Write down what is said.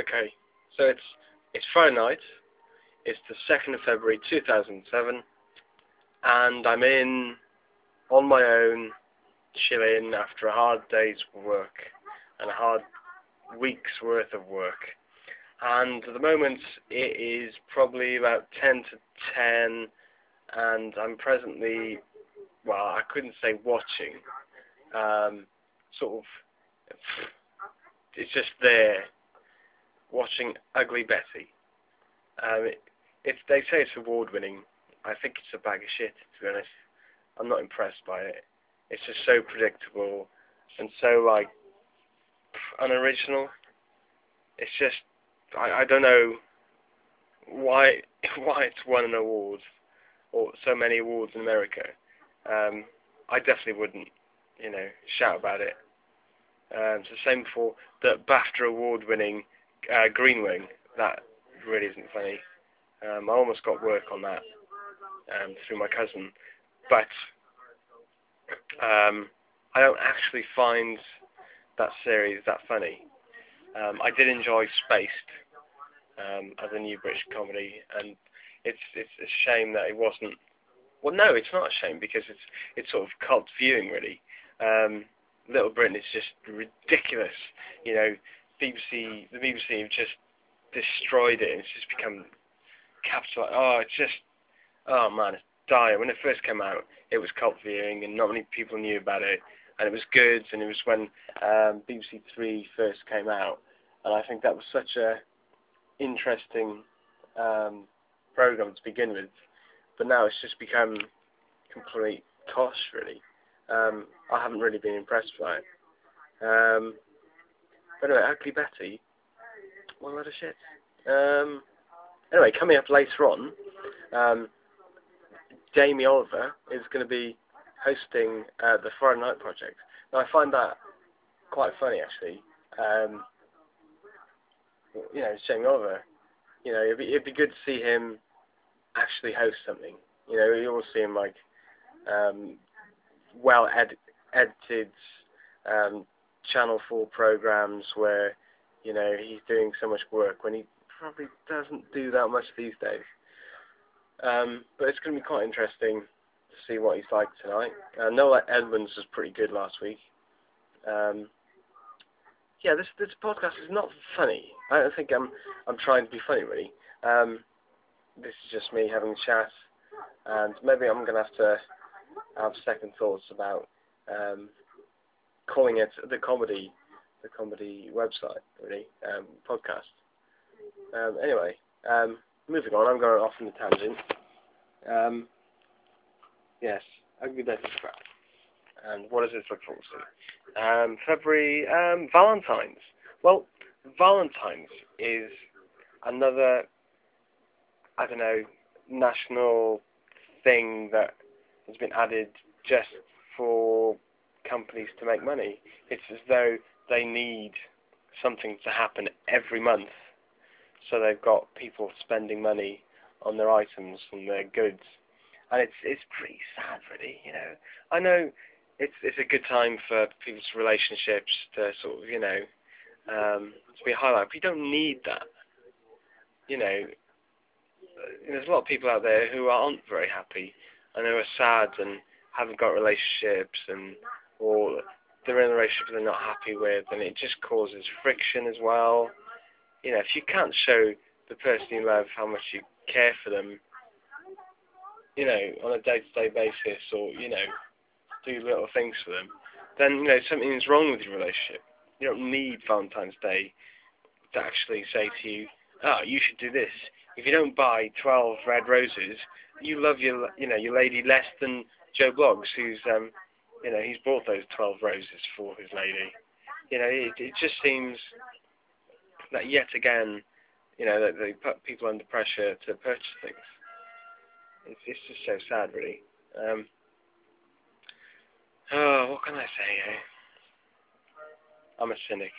Okay, so it's it's Friday night. It's the second of February, two thousand seven, and I'm in on my own, chilling after a hard day's work and a hard week's worth of work. And at the moment, it is probably about ten to ten, and I'm presently, well, I couldn't say watching, um, sort of. It's just there watching Ugly Betty. Um, it, it's, they say it's award winning. I think it's a bag of shit, to be honest. I'm not impressed by it. It's just so predictable and so, like, unoriginal. It's just, I, I don't know why why it's won an award or so many awards in America. Um, I definitely wouldn't, you know, shout about it. Um, it's the same for the BAFTA award-winning uh, Green Wing. That really isn't funny. Um, I almost got work on that um, through my cousin, but um, I don't actually find that series that funny. Um, I did enjoy Spaced um, as a new British comedy, and it's it's a shame that it wasn't. Well, no, it's not a shame because it's it's sort of cult viewing really. Um, Little Britain is just ridiculous. You know, BBC, the BBC have just destroyed it. and It's just become capital. Oh, it's just, oh man, it's dire. When it first came out, it was cult viewing, and not many people knew about it, and it was good. And it was when um, BBC Three first came out, and I think that was such a interesting um, program to begin with. But now it's just become complete tosh, really. Um, I haven't really been impressed by it. Um, anyway, Ugly Betty, one lot of shit. Um, anyway, coming up later on, um, Jamie Oliver is going to be hosting uh, the Friday Night Project. Now, I find that quite funny, actually. Um, you know, it's Jamie Oliver. You know, it'd be, it'd be good to see him actually host something. You know, you always see him like um, well ed- edited um, Channel 4 programs where, you know, he's doing so much work when he probably doesn't do that much these days. Um, but it's going to be quite interesting to see what he's like tonight. Uh, Noel Edmonds was pretty good last week. Um, yeah, this this podcast is not funny. I don't think I'm I'm trying to be funny really. Um, this is just me having a chat, and maybe I'm going to have to have second thoughts about um, calling it the comedy, the comedy website, really, um, podcast. Um, anyway, um, moving on, I'm going off on a tangent. Um, yes, Ugly Betty crap. And what does this look forward to? Um, February, um, Valentine's. Well, Valentine's is another, I don't know, national thing that has been added just for companies to make money. It's as though they need something to happen every month, so they've got people spending money on their items and their goods, and it's it's pretty sad, really. You know, I know it's it's a good time for people's relationships to sort of you know um, to be highlighted, but you don't need that. You know, there's a lot of people out there who aren't very happy and who are sad and haven't got relationships and or they're in a relationship they're not happy with, and it just causes friction as well. You know, if you can't show the person you love how much you care for them, you know, on a day-to-day basis, or you know, do little things for them, then you know something's wrong with your relationship. You don't need Valentine's Day to actually say to you, "Oh, you should do this." If you don't buy 12 red roses, you love your, you know, your lady less than Joe Bloggs, who's um, you know, he's bought those 12 roses for his lady. You know, it, it just seems that yet again, you know, that they put people under pressure to purchase things. It's, it's just so sad, really. Um, oh, what can I say, eh? I'm a cynic.